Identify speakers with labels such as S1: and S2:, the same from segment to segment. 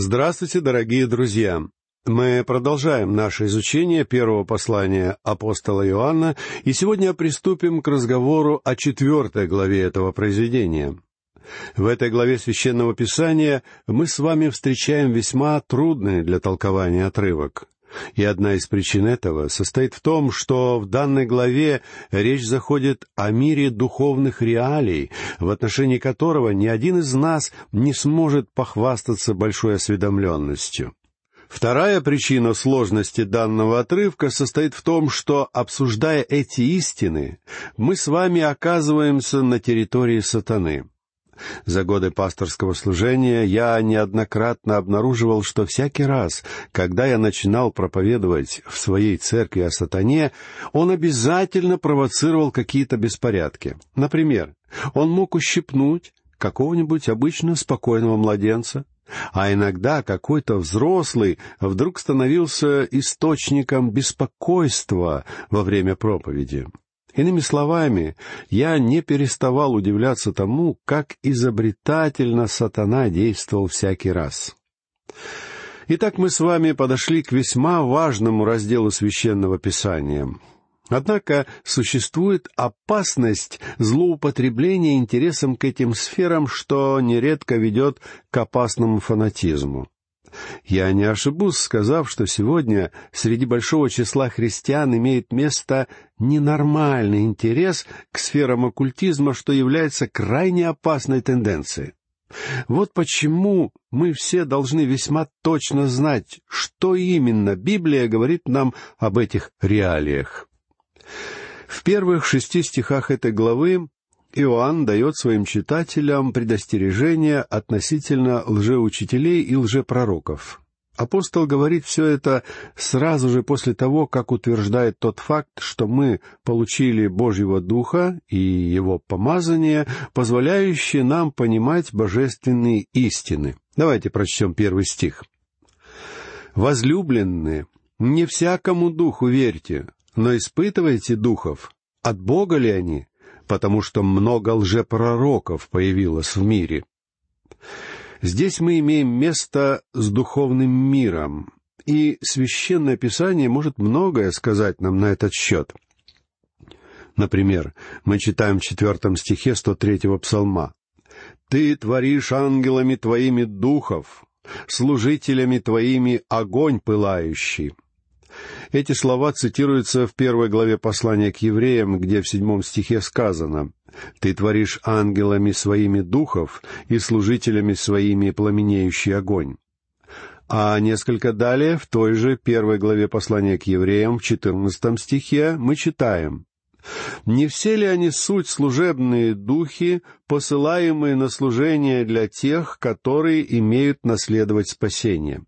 S1: Здравствуйте, дорогие друзья! Мы продолжаем наше изучение первого послания апостола Иоанна, и сегодня приступим к разговору о четвертой главе этого произведения. В этой главе священного писания мы с вами встречаем весьма трудный для толкования отрывок. И одна из причин этого состоит в том, что в данной главе речь заходит о мире духовных реалий, в отношении которого ни один из нас не сможет похвастаться большой осведомленностью. Вторая причина сложности данного отрывка состоит в том, что, обсуждая эти истины, мы с вами оказываемся на территории сатаны — за годы пасторского служения я неоднократно обнаруживал, что всякий раз, когда я начинал проповедовать в своей церкви о сатане, он обязательно провоцировал какие-то беспорядки. Например, он мог ущипнуть какого-нибудь обычно спокойного младенца, а иногда какой-то взрослый вдруг становился источником беспокойства во время проповеди. Иными словами, я не переставал удивляться тому, как изобретательно сатана действовал всякий раз. Итак, мы с вами подошли к весьма важному разделу священного писания. Однако существует опасность злоупотребления интересом к этим сферам, что нередко ведет к опасному фанатизму. Я не ошибусь, сказав, что сегодня среди большого числа христиан имеет место ненормальный интерес к сферам оккультизма, что является крайне опасной тенденцией. Вот почему мы все должны весьма точно знать, что именно Библия говорит нам об этих реалиях. В первых шести стихах этой главы Иоанн дает своим читателям предостережение относительно лжеучителей и лжепророков. Апостол говорит все это сразу же после того, как утверждает тот факт, что мы получили Божьего Духа и Его помазание, позволяющее нам понимать божественные истины. Давайте прочтем первый стих. «Возлюбленные, не всякому духу верьте, но испытывайте духов, от Бога ли они, потому что много лжепророков появилось в мире. Здесь мы имеем место с духовным миром, и Священное Писание может многое сказать нам на этот счет. Например, мы читаем в четвертом стихе 103-го псалма. «Ты творишь ангелами твоими духов, служителями твоими огонь пылающий». Эти слова цитируются в первой главе послания к евреям, где в седьмом стихе сказано «Ты творишь ангелами своими духов и служителями своими пламенеющий огонь». А несколько далее, в той же первой главе послания к евреям, в четырнадцатом стихе, мы читаем «Не все ли они суть служебные духи, посылаемые на служение для тех, которые имеют наследовать спасение?»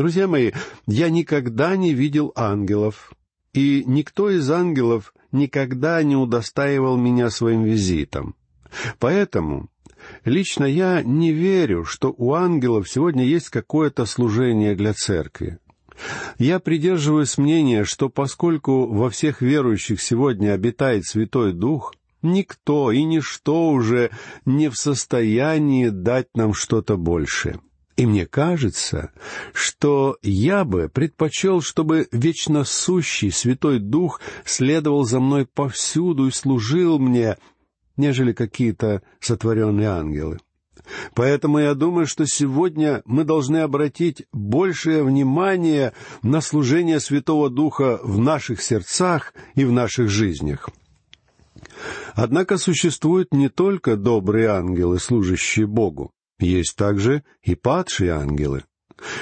S1: Друзья мои, я никогда не видел ангелов, и никто из ангелов никогда не удостаивал меня своим визитом. Поэтому лично я не верю, что у ангелов сегодня есть какое-то служение для церкви. Я придерживаюсь мнения, что поскольку во всех верующих сегодня обитает Святой Дух, никто и ничто уже не в состоянии дать нам что-то большее. И мне кажется, что я бы предпочел, чтобы вечно сущий Святой Дух следовал за мной повсюду и служил мне, нежели какие-то сотворенные ангелы. Поэтому я думаю, что сегодня мы должны обратить большее внимание на служение Святого Духа в наших сердцах и в наших жизнях. Однако существуют не только добрые ангелы, служащие Богу. Есть также и падшие ангелы.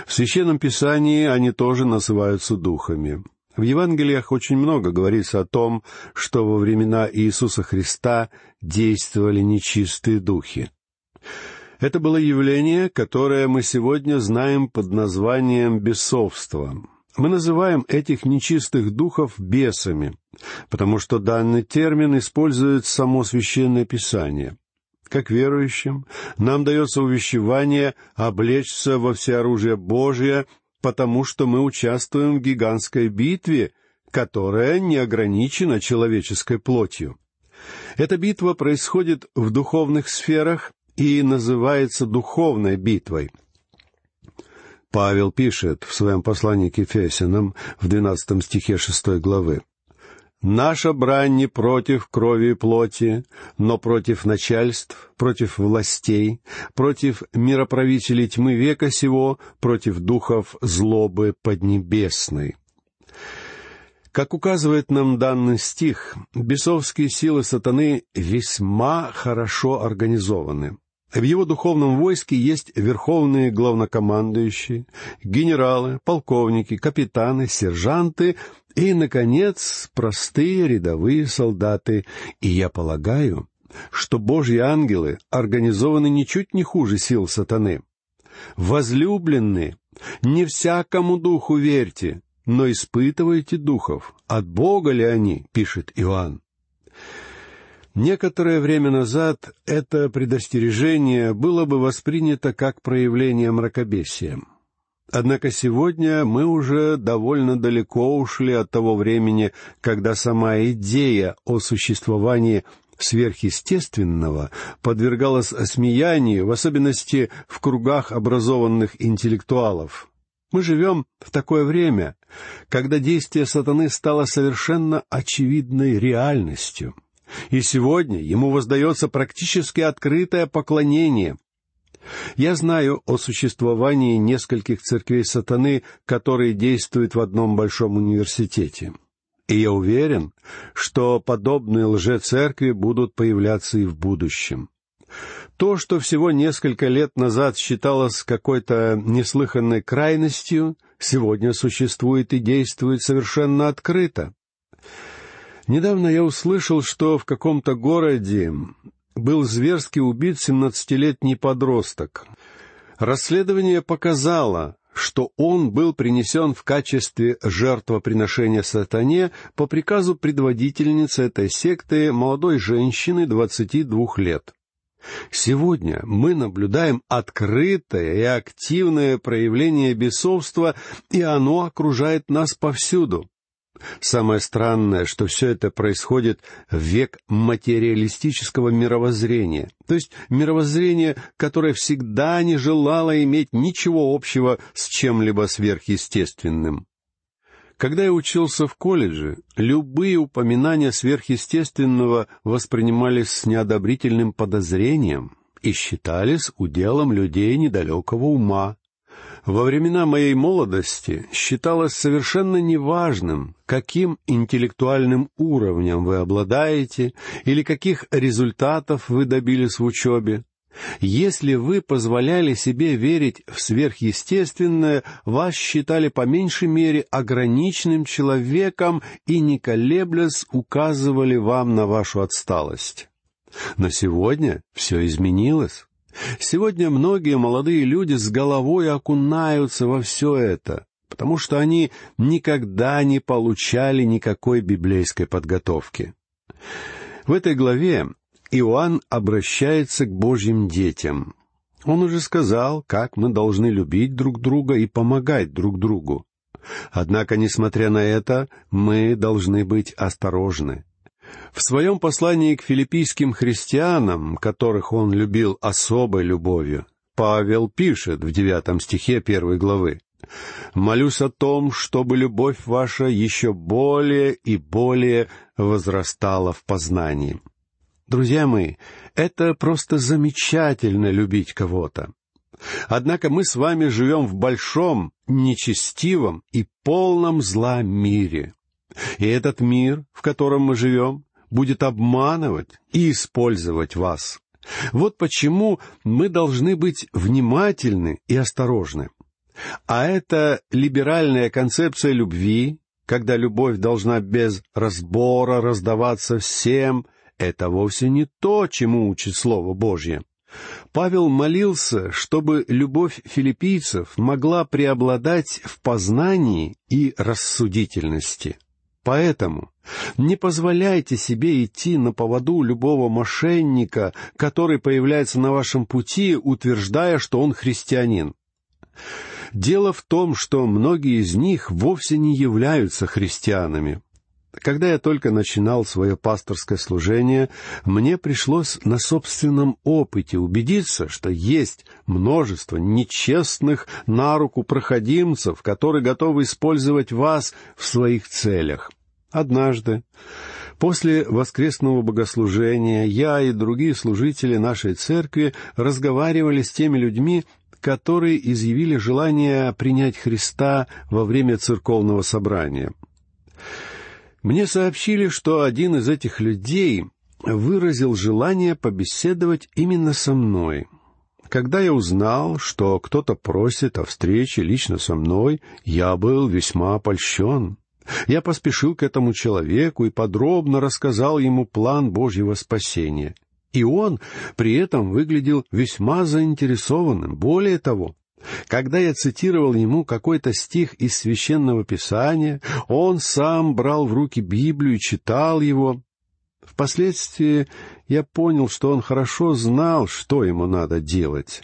S1: В Священном Писании они тоже называются духами. В Евангелиях очень много говорится о том, что во времена Иисуса Христа действовали нечистые духи. Это было явление, которое мы сегодня знаем под названием бесовство. Мы называем этих нечистых духов бесами, потому что данный термин использует само Священное Писание как верующим, нам дается увещевание облечься во всеоружие Божие, потому что мы участвуем в гигантской битве, которая не ограничена человеческой плотью. Эта битва происходит в духовных сферах и называется духовной битвой. Павел пишет в своем послании к Ефесянам в двенадцатом стихе шестой главы. «Наша брань не против крови и плоти, но против начальств, против властей, против мироправителей тьмы века сего, против духов злобы поднебесной». Как указывает нам данный стих, бесовские силы сатаны весьма хорошо организованы. В его духовном войске есть верховные главнокомандующие, генералы, полковники, капитаны, сержанты и, наконец, простые рядовые солдаты. И я полагаю, что Божьи ангелы организованы ничуть не хуже сил сатаны. Возлюбленные, не всякому духу верьте, но испытывайте духов, от Бога ли они, пишет Иоанн. Некоторое время назад это предостережение было бы воспринято как проявление мракобесия. Однако сегодня мы уже довольно далеко ушли от того времени, когда сама идея о существовании сверхъестественного подвергалась осмеянию, в особенности в кругах образованных интеллектуалов. Мы живем в такое время, когда действие сатаны стало совершенно очевидной реальностью — и сегодня ему воздается практически открытое поклонение. Я знаю о существовании нескольких церквей сатаны, которые действуют в одном большом университете. И я уверен, что подобные лжецеркви будут появляться и в будущем. То, что всего несколько лет назад считалось какой-то неслыханной крайностью, сегодня существует и действует совершенно открыто. Недавно я услышал, что в каком-то городе был зверски убит семнадцатилетний подросток. Расследование показало, что он был принесен в качестве жертвоприношения сатане по приказу предводительницы этой секты молодой женщины двадцати двух лет. Сегодня мы наблюдаем открытое и активное проявление бесовства, и оно окружает нас повсюду. Самое странное, что все это происходит в век материалистического мировоззрения, то есть мировоззрения, которое всегда не желало иметь ничего общего с чем-либо сверхъестественным. Когда я учился в колледже, любые упоминания сверхъестественного воспринимались с неодобрительным подозрением и считались уделом людей недалекого ума. Во времена моей молодости считалось совершенно неважным, каким интеллектуальным уровнем вы обладаете или каких результатов вы добились в учебе. Если вы позволяли себе верить в сверхъестественное, вас считали по меньшей мере ограниченным человеком и, не колеблясь, указывали вам на вашу отсталость. Но сегодня все изменилось. Сегодня многие молодые люди с головой окунаются во все это, потому что они никогда не получали никакой библейской подготовки. В этой главе Иоанн обращается к Божьим детям. Он уже сказал, как мы должны любить друг друга и помогать друг другу. Однако, несмотря на это, мы должны быть осторожны. В своем послании к филиппийским христианам, которых он любил особой любовью, Павел пишет в девятом стихе первой главы, «Молюсь о том, чтобы любовь ваша еще более и более возрастала в познании». Друзья мои, это просто замечательно любить кого-то. Однако мы с вами живем в большом, нечестивом и полном зла мире. И этот мир, в котором мы живем, будет обманывать и использовать вас. Вот почему мы должны быть внимательны и осторожны. А эта либеральная концепция любви, когда любовь должна без разбора раздаваться всем, это вовсе не то, чему учит Слово Божье. Павел молился, чтобы любовь филиппийцев могла преобладать в познании и рассудительности. Поэтому не позволяйте себе идти на поводу любого мошенника, который появляется на вашем пути, утверждая, что он христианин. Дело в том, что многие из них вовсе не являются христианами. Когда я только начинал свое пасторское служение, мне пришлось на собственном опыте убедиться, что есть множество нечестных на руку проходимцев, которые готовы использовать вас в своих целях. Однажды, после воскресного богослужения, я и другие служители нашей церкви разговаривали с теми людьми, которые изъявили желание принять Христа во время церковного собрания — мне сообщили, что один из этих людей выразил желание побеседовать именно со мной. Когда я узнал, что кто-то просит о встрече лично со мной, я был весьма опольщен. Я поспешил к этому человеку и подробно рассказал ему план Божьего спасения. И он при этом выглядел весьма заинтересованным. Более того, когда я цитировал ему какой-то стих из священного писания, он сам брал в руки Библию и читал его. Впоследствии я понял, что он хорошо знал, что ему надо делать.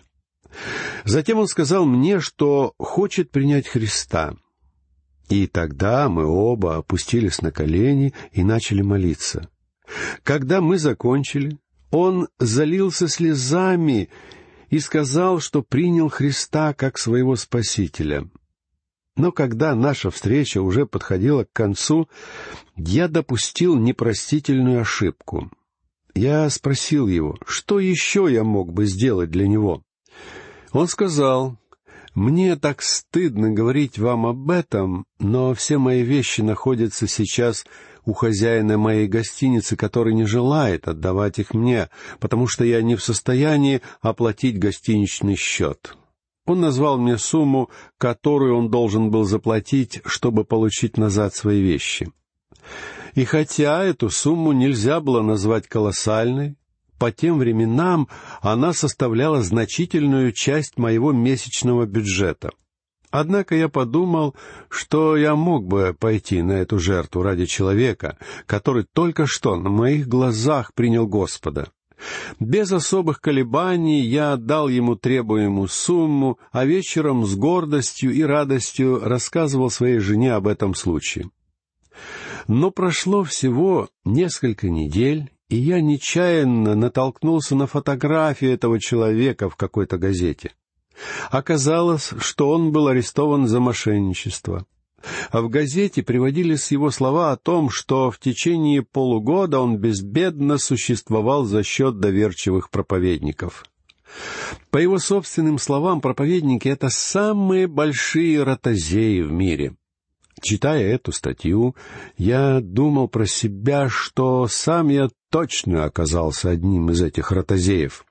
S1: Затем он сказал мне, что хочет принять Христа. И тогда мы оба опустились на колени и начали молиться. Когда мы закончили, он залился слезами и сказал, что принял Христа как своего Спасителя. Но когда наша встреча уже подходила к концу, я допустил непростительную ошибку. Я спросил его, что еще я мог бы сделать для него. Он сказал, «Мне так стыдно говорить вам об этом, но все мои вещи находятся сейчас у хозяина моей гостиницы, который не желает отдавать их мне, потому что я не в состоянии оплатить гостиничный счет. Он назвал мне сумму, которую он должен был заплатить, чтобы получить назад свои вещи. И хотя эту сумму нельзя было назвать колоссальной, по тем временам она составляла значительную часть моего месячного бюджета — Однако я подумал, что я мог бы пойти на эту жертву ради человека, который только что на моих глазах принял Господа. Без особых колебаний я отдал ему требуемую сумму, а вечером с гордостью и радостью рассказывал своей жене об этом случае. Но прошло всего несколько недель, и я нечаянно натолкнулся на фотографию этого человека в какой-то газете — Оказалось, что он был арестован за мошенничество. А в газете приводились его слова о том, что в течение полугода он безбедно существовал за счет доверчивых проповедников. По его собственным словам, проповедники — это самые большие ротозеи в мире. Читая эту статью, я думал про себя, что сам я точно оказался одним из этих ротозеев.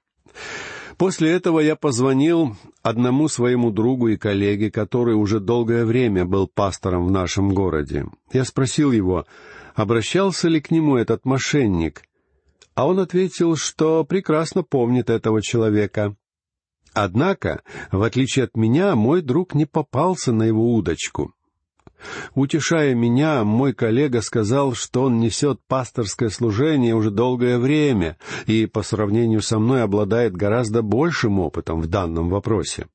S1: После этого я позвонил одному своему другу и коллеге, который уже долгое время был пастором в нашем городе. Я спросил его, обращался ли к нему этот мошенник, а он ответил, что прекрасно помнит этого человека. Однако, в отличие от меня, мой друг не попался на его удочку. Утешая меня, мой коллега сказал, что он несет пасторское служение уже долгое время и по сравнению со мной обладает гораздо большим опытом в данном вопросе.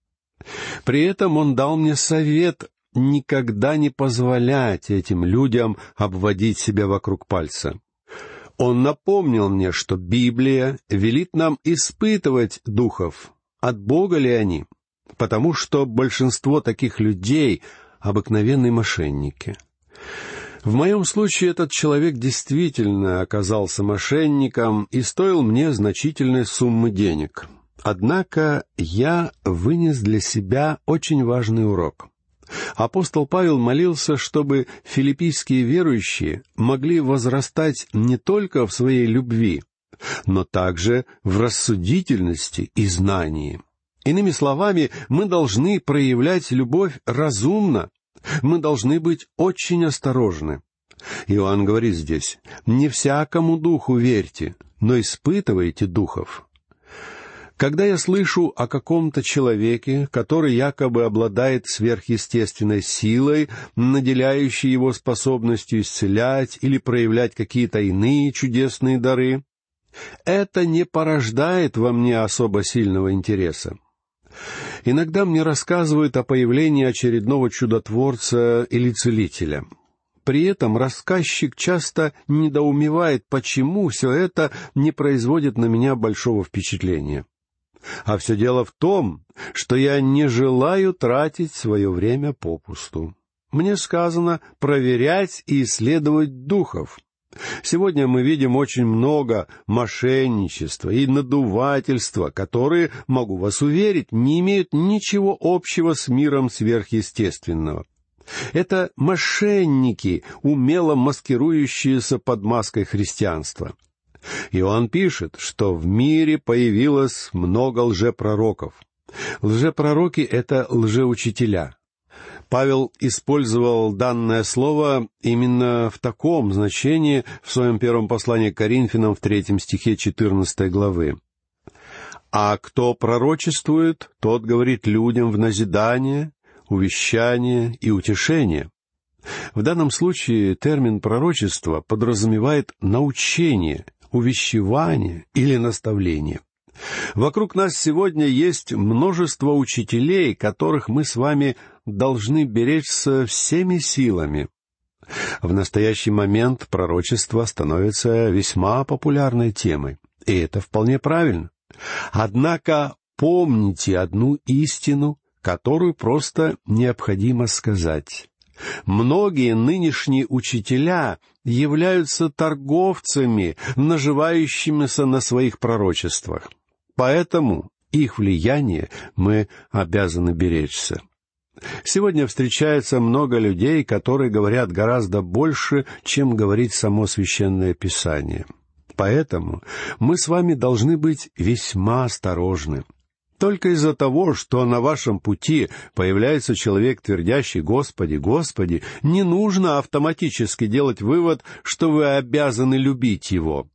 S1: При этом он дал мне совет никогда не позволять этим людям обводить себя вокруг пальца. Он напомнил мне, что Библия велит нам испытывать духов, от Бога ли они, потому что большинство таких людей обыкновенные мошенники. В моем случае этот человек действительно оказался мошенником и стоил мне значительной суммы денег. Однако я вынес для себя очень важный урок. Апостол Павел молился, чтобы филиппийские верующие могли возрастать не только в своей любви, но также в рассудительности и знании. Иными словами, мы должны проявлять любовь разумно. Мы должны быть очень осторожны. Иоанн говорит здесь, «Не всякому духу верьте, но испытывайте духов». Когда я слышу о каком-то человеке, который якобы обладает сверхъестественной силой, наделяющей его способностью исцелять или проявлять какие-то иные чудесные дары, это не порождает во мне особо сильного интереса. Иногда мне рассказывают о появлении очередного чудотворца или целителя. При этом рассказчик часто недоумевает, почему все это не производит на меня большого впечатления. А все дело в том, что я не желаю тратить свое время попусту. Мне сказано проверять и исследовать духов. Сегодня мы видим очень много мошенничества и надувательства, которые, могу вас уверить, не имеют ничего общего с миром сверхъестественного. Это мошенники, умело маскирующиеся под маской христианства. Иоанн пишет, что в мире появилось много лжепророков. Лжепророки — это лжеучителя. Павел использовал данное слово именно в таком значении в своем первом послании к Коринфянам в третьем стихе четырнадцатой главы. «А кто пророчествует, тот говорит людям в назидание, увещание и утешение». В данном случае термин пророчество подразумевает научение, увещевание или наставление. Вокруг нас сегодня есть множество учителей, которых мы с вами должны беречься всеми силами. В настоящий момент пророчество становится весьма популярной темой, и это вполне правильно. Однако помните одну истину, которую просто необходимо сказать. Многие нынешние учителя являются торговцами, наживающимися на своих пророчествах. Поэтому их влияние мы обязаны беречься. Сегодня встречается много людей, которые говорят гораздо больше, чем говорит само священное писание. Поэтому мы с вами должны быть весьма осторожны. Только из-за того, что на вашем пути появляется человек, твердящий «Господи, Господи», не нужно автоматически делать вывод, что вы обязаны любить его.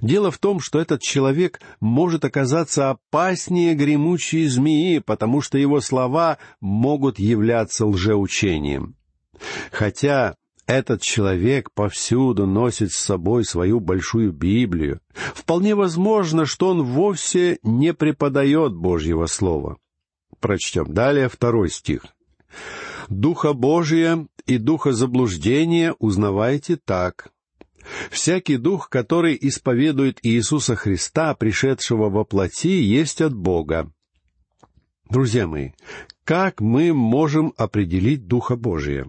S1: Дело в том, что этот человек может оказаться опаснее гремучей змеи, потому что его слова могут являться лжеучением. Хотя этот человек повсюду носит с собой свою большую Библию. Вполне возможно, что он вовсе не преподает Божьего Слова. Прочтем далее второй стих. «Духа Божия и духа заблуждения узнавайте так. Всякий дух, который исповедует Иисуса Христа, пришедшего во плоти, есть от Бога. Друзья мои, как мы можем определить Духа Божия?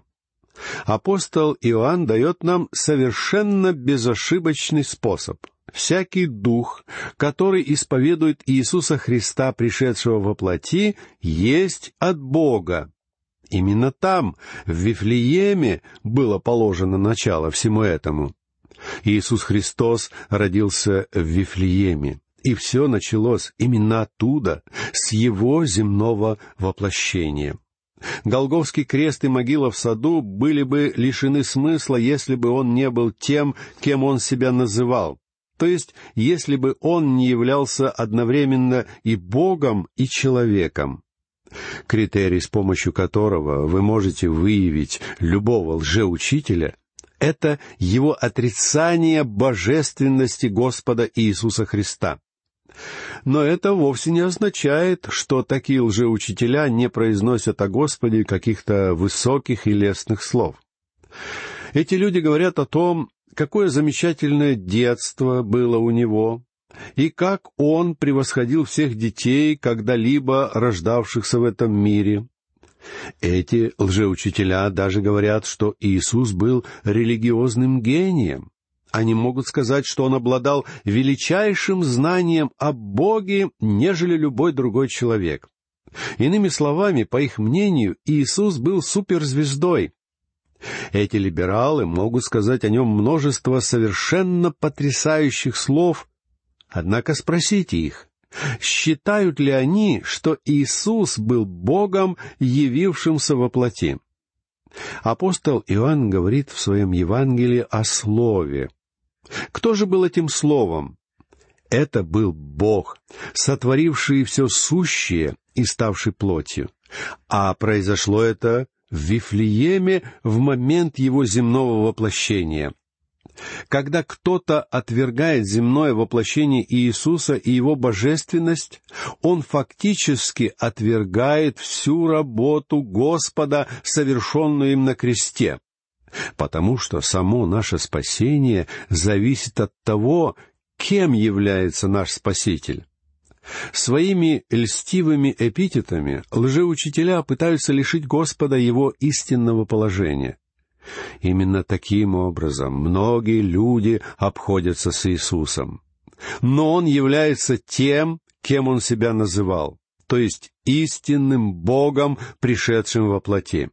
S1: Апостол Иоанн дает нам совершенно безошибочный способ. Всякий дух, который исповедует Иисуса Христа, пришедшего во плоти, есть от Бога. Именно там, в Вифлееме, было положено начало всему этому. Иисус Христос родился в Вифлееме. И все началось именно оттуда, с его земного воплощения. Голговский крест и могила в саду были бы лишены смысла, если бы он не был тем, кем он себя называл. То есть, если бы он не являлся одновременно и Богом, и человеком. Критерий, с помощью которого вы можете выявить любого лжеучителя, это его отрицание божественности Господа Иисуса Христа. Но это вовсе не означает, что такие лжеучителя не произносят о Господе каких-то высоких и лестных слов. Эти люди говорят о том, какое замечательное детство было у него, и как он превосходил всех детей, когда-либо рождавшихся в этом мире, эти лжеучителя даже говорят, что Иисус был религиозным гением. Они могут сказать, что он обладал величайшим знанием о Боге, нежели любой другой человек. Иными словами, по их мнению, Иисус был суперзвездой. Эти либералы могут сказать о нем множество совершенно потрясающих слов, однако спросите их, Считают ли они, что Иисус был Богом, явившимся во плоти? Апостол Иоанн говорит в своем Евангелии о Слове. Кто же был этим Словом? Это был Бог, сотворивший все сущее и ставший плотью. А произошло это в Вифлееме в момент его земного воплощения — когда кто-то отвергает земное воплощение Иисуса и его божественность, он фактически отвергает всю работу Господа, совершенную им на кресте. потому что само наше спасение зависит от того, кем является наш Спаситель. Своими льстивыми эпитетами лжеучителя пытаются лишить Господа его истинного положения. Именно таким образом многие люди обходятся с Иисусом. Но Он является тем, кем Он себя называл, то есть истинным Богом, пришедшим во плоти.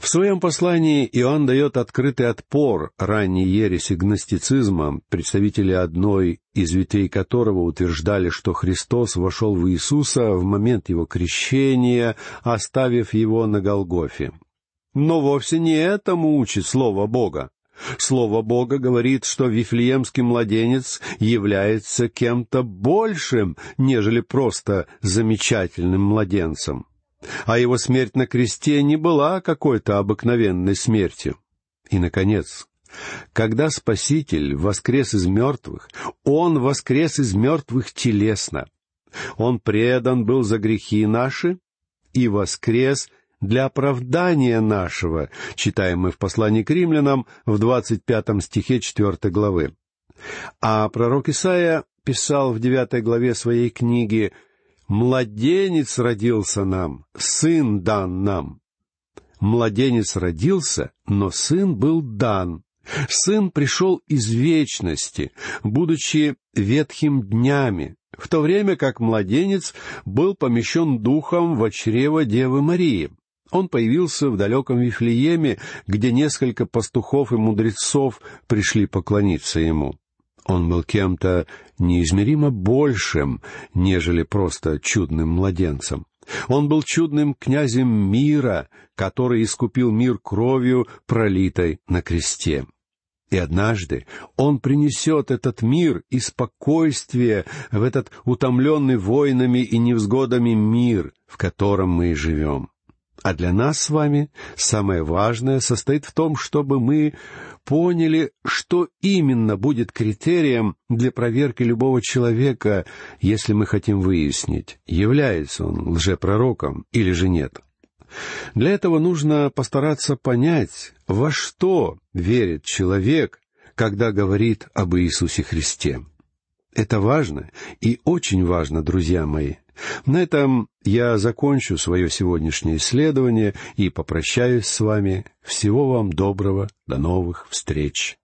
S1: В своем послании Иоанн дает открытый отпор ранней ереси гностицизма, представители одной из ветвей которого утверждали, что Христос вошел в Иисуса в момент его крещения, оставив его на Голгофе. Но вовсе не этому учит Слово Бога. Слово Бога говорит, что Вифлеемский младенец является кем-то большим, нежели просто замечательным младенцем а его смерть на кресте не была какой-то обыкновенной смертью. И, наконец, когда Спаситель воскрес из мертвых, Он воскрес из мертвых телесно. Он предан был за грехи наши и воскрес для оправдания нашего, читаем мы в послании к римлянам в двадцать пятом стихе четвертой главы. А пророк Исаия писал в девятой главе своей книги Младенец родился нам, сын дан нам. Младенец родился, но сын был дан. Сын пришел из вечности, будучи ветхим днями, в то время как младенец был помещен духом в чрево Девы Марии. Он появился в далеком Вифлееме, где несколько пастухов и мудрецов пришли поклониться ему. Он был кем-то неизмеримо большим, нежели просто чудным младенцем. Он был чудным князем мира, который искупил мир кровью, пролитой на кресте. И однажды Он принесет этот мир и спокойствие в этот утомленный войнами и невзгодами мир, в котором мы живем. А для нас с вами самое важное состоит в том, чтобы мы поняли, что именно будет критерием для проверки любого человека, если мы хотим выяснить, является он лжепророком или же нет. Для этого нужно постараться понять, во что верит человек, когда говорит об Иисусе Христе. Это важно и очень важно, друзья мои. На этом я закончу свое сегодняшнее исследование и попрощаюсь с вами. Всего вам доброго. До новых встреч.